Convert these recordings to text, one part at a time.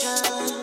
Did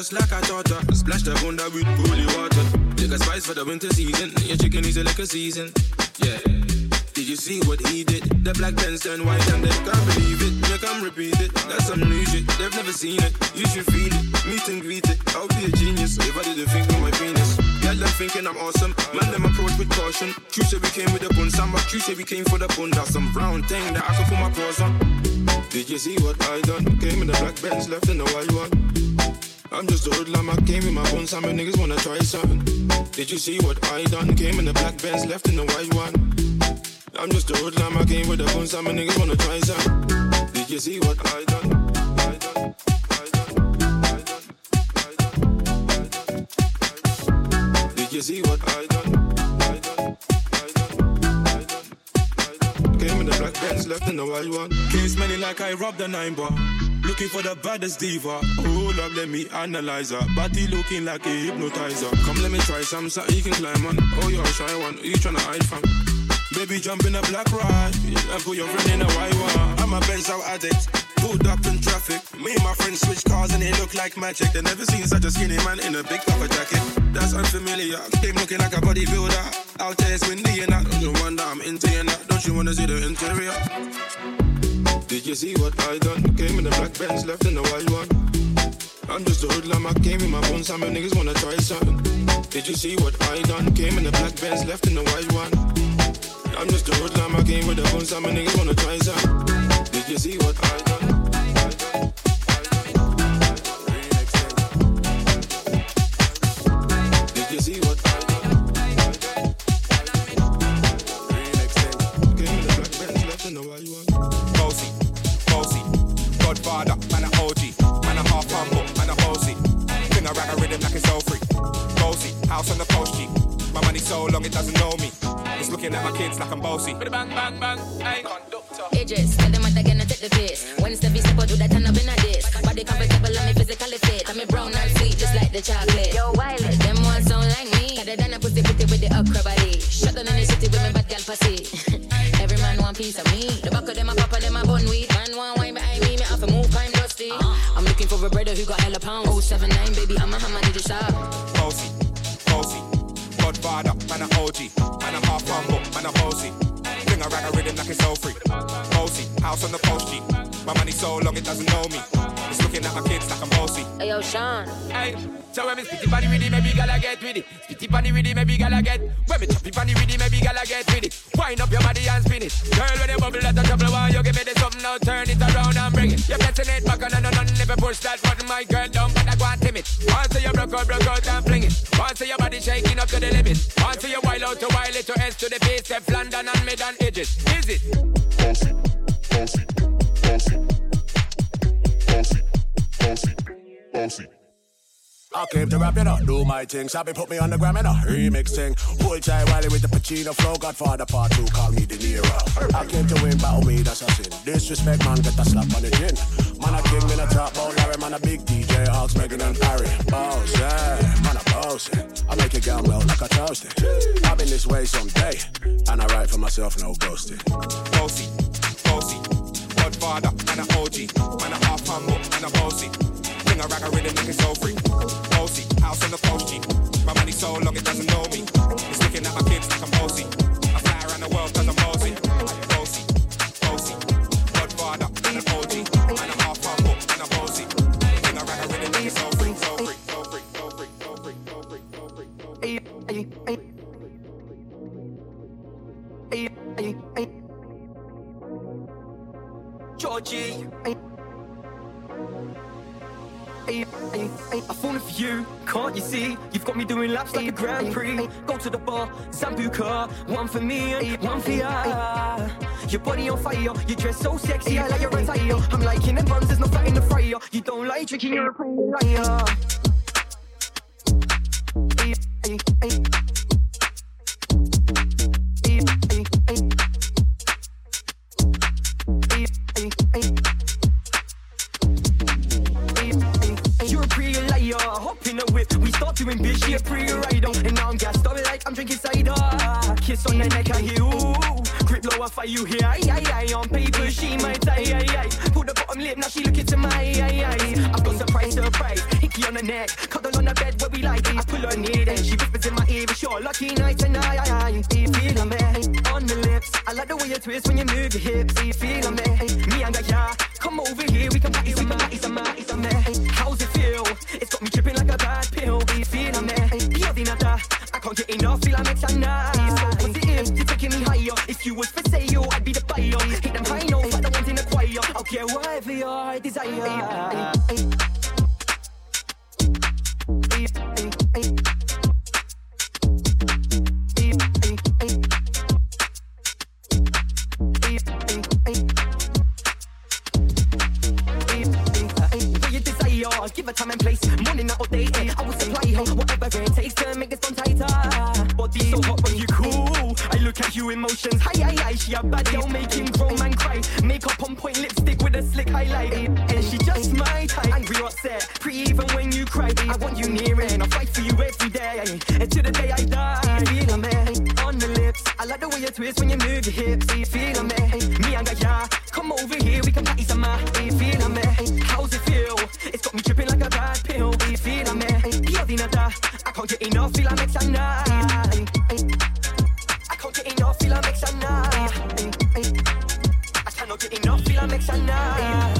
just like I taught her. Splash the bunda with holy water. Take a spice for the winter season. Your chicken is a liquor season. Yeah. Did you see what he did? The black pants turn white and they can't believe it. They come repeat it. That's some new shit. They've never seen it. You should feel it. Meet and greet it. I'll be a genius if I didn't think of my penis. Yeah, them thinking I'm awesome. Man, them approach with caution. True say we came with the bun. Samba, true say we came for the bun. That's some brown thing that I can put my claws on. Did you see what I done? Came in the black Benz, left in the white one. I'm just a hoodlum, I came in my bones, some niggas wanna try something. Did you see what I done? Came in the black Benz, left in the white one. I'm just a hoodlum, I came with the bones, some niggas wanna try something. Did you see what I done? I done, I done, I done. Did you see what I done? Came in the black Benz, left in the white one. Case many like I robbed a nine bar. Looking for the baddest diva. Oh, love, let me analyze her. Body looking like a hypnotizer. Come, let me try some, something you can climb on. Oh, you're a shy one. You tryna hide from? Baby, jump in a black ride and put your friend in a white one. I'm a Benz addict. Pulled up in traffic. Me and my friends switch cars and they look like magic. They never seen such a skinny man in a big puffer jacket. That's unfamiliar. Came looking like a bodybuilder. Out there it's windy and I don't you wonder I'm into you now. Don't you wanna see the interior? Did you see what I done? Came in the black Benz, left in the white one. I'm just a hoodlum, I came in my bones, some niggas wanna try something. Did you see what I done? Came in the black Benz, left in the white one. I'm just a hoodlum, I came with the bones, some niggas wanna try something. Did you see what I done? Bang, bang, bang. Me spitty body with it, maybe gala get with it. Spitty body with it, maybe gala get. When me choppy body with it, maybe gala get with it. Wind up your body and spin it. Girl, when you bubble at the trouble, why you give me the something now? Turn it around and bring it. You're pressing it back and on and never push that button, my girl. Don't but I go and timid. Once you broke out, broke out and fling it. Once your body shaking up to the limit. Once you wild out to wild it to S to the base, step London and mid and edges. Is it? I came to rap, you know, do my thing. Sabi put me on the gram, you know, remix thing. Chai Wiley with the Pacino flow. Godfather part two, call me De Niro. I came to win, battle me, that's a sin. Disrespect, man, get a slap on the chin. Man, a king, in a top about Larry, man, a big DJ, Hawks, Meghan and Harry. Boss, yeah, man, a boss. Eh? I make it go well like a toasted. Eh? I've been this way someday, and I write for myself, no ghosting. Bossy, bossy, Godfather, man a OG, man a half humble, man a bossy. I rag a rhythm like it's all free. Bossy, house on the post. My money so long it doesn't know me. Body on fire, you dress so sexy, I like your attire. I'm liking them buns, there's no fat in the fryer. You don't like drinking, you're a liar. you twist when you move your hips. Are you feeling me? Me and Gaia, come over here, we can party some more. Are you feeling me? How's it feel? It's got me tripping like a bad pill. Are you feeling me? You're the nada. I can't get enough, feel like it's a night. I can't get enough, feel like it's a night. I cannot get enough, feel like it's a night.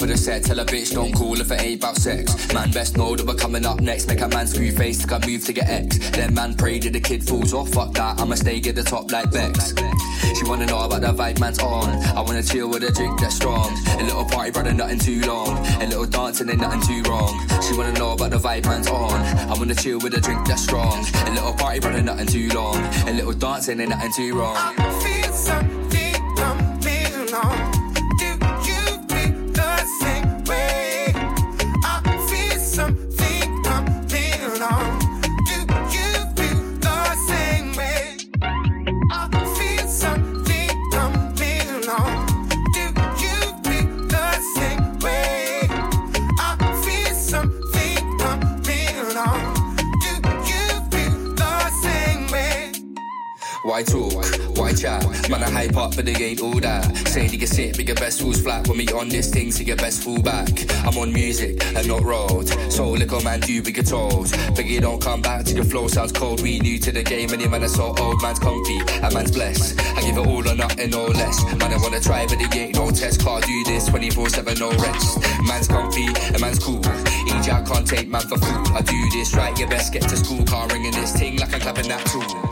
For the set. Tell a bitch don't call if it ain't about sex. Man best know that we're coming up next. Make a man screw face like I move to get X. Then man pray that the kid falls off. Fuck that, I'ma stay at the top like Bex. She wanna know about the vibe man's on. I wanna chill with a drink that's strong. A little party, brother, nothing too long. A little dancing ain't nothing too wrong. She wanna know about the vibe man's on. I wanna chill with a drink that's strong. A little party, brother, nothing too long. A little dancing ain't nothing too wrong. Falls flat. When we on this thing, so your best fall back. I'm on music and not road. So little man do told. But you don't come back to the flow, sounds cold. We new to the game, and your man is so old. Man's comfy, a man's blessed. I give it all or nothing, no less. Man, I wanna try, but they ain't no test. Can't do this 24 7, no rest. Man's comfy, a man's cool. Each I can't take man for fool. I do this right, you best get to school. Can't ring this thing like I'm clapping that tool.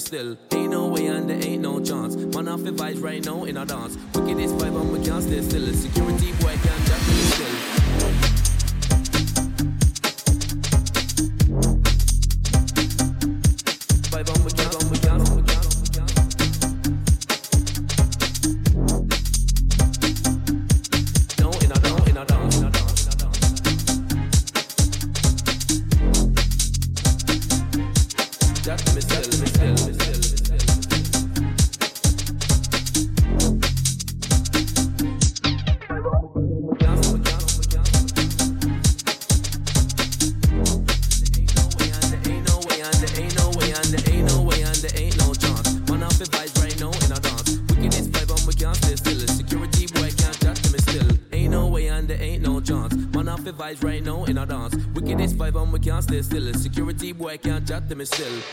Still. Me still.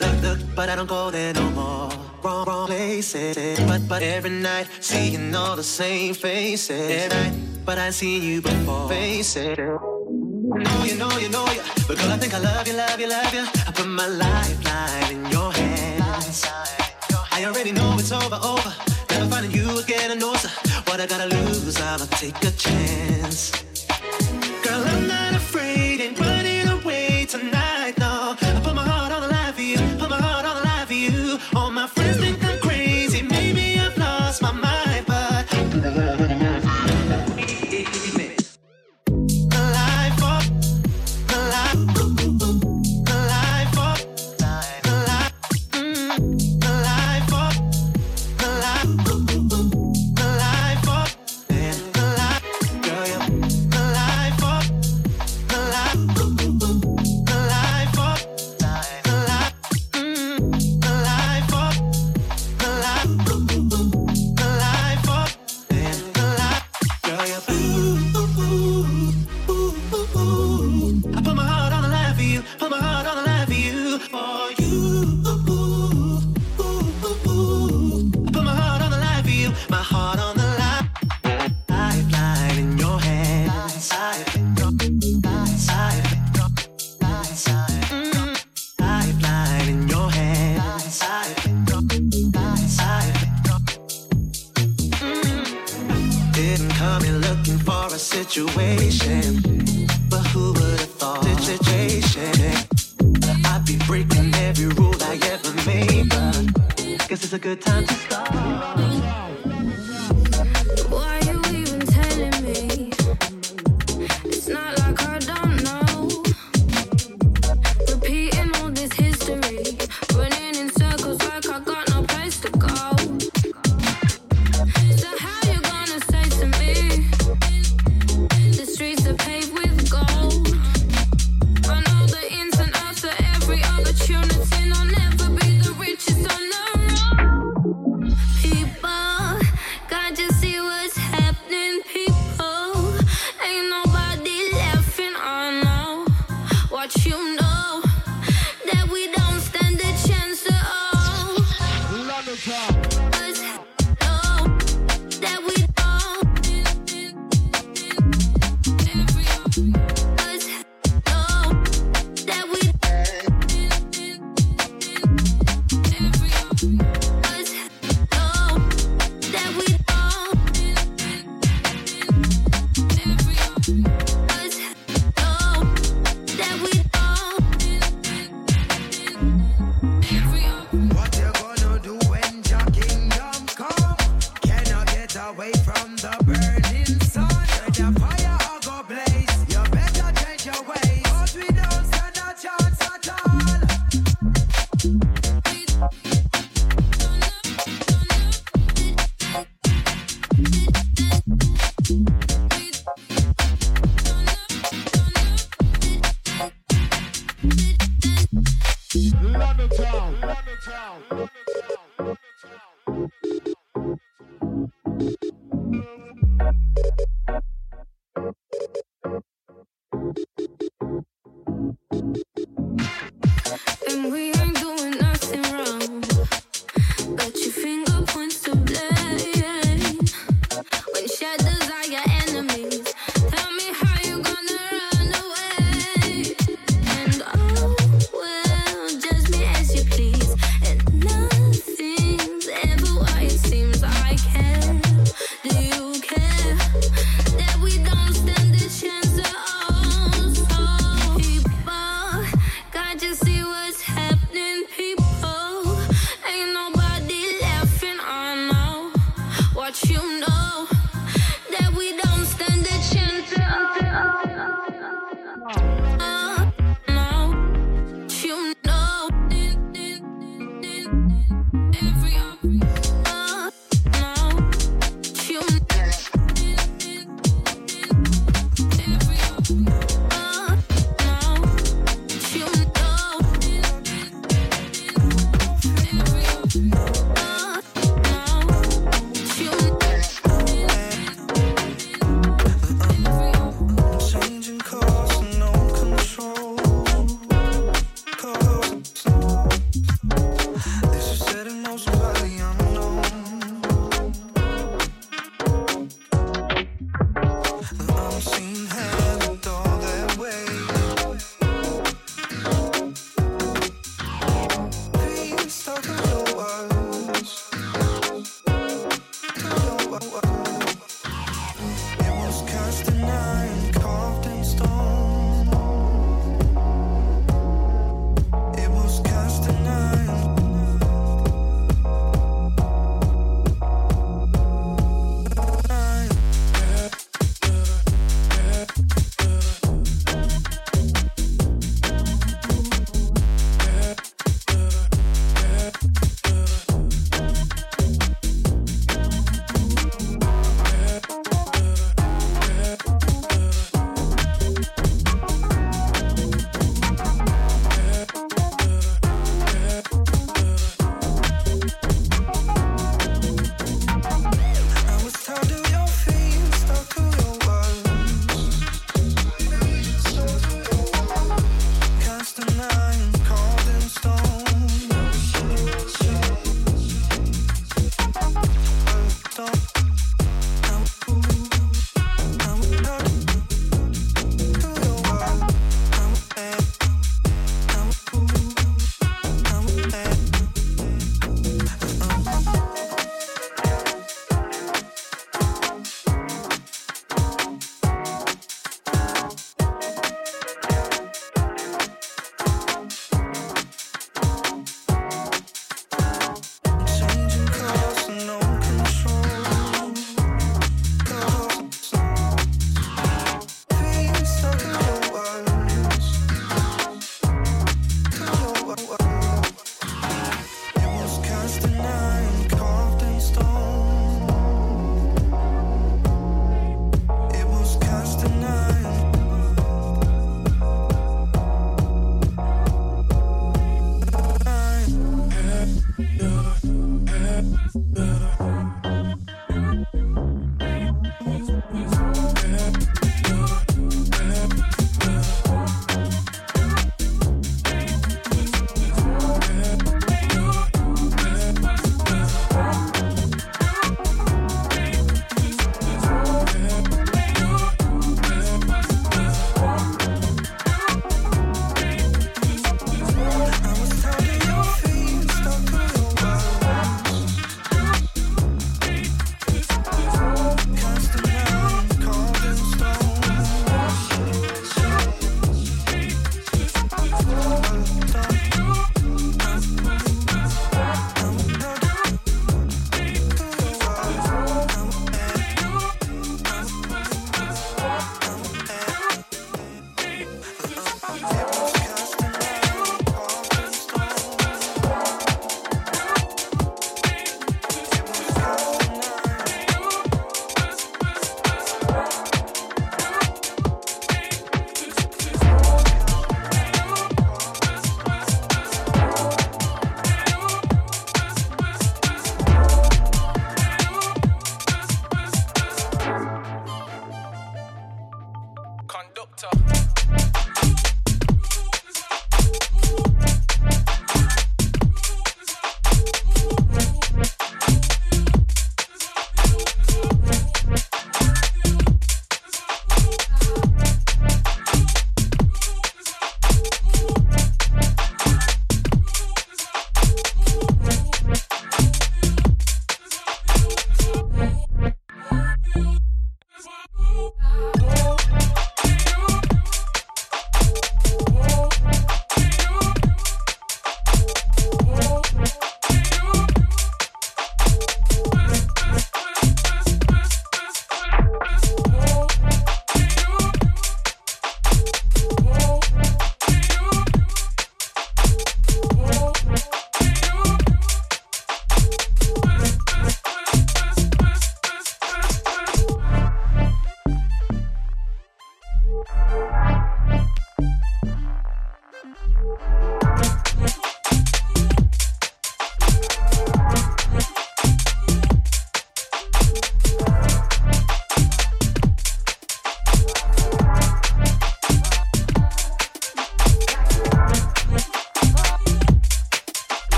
look, look, but I don't go there no more. Wrong, wrong places. But, but every night, seeing all the same faces. Every night, but I see you before. Faces. Know you, know you, know you. But girl, I think I love you, love you, love you. I put my lifeline in your hands. I already know it's over, over. Never finding you again, I know. What I gotta lose, I'ma take a chance. Girl, I'm not.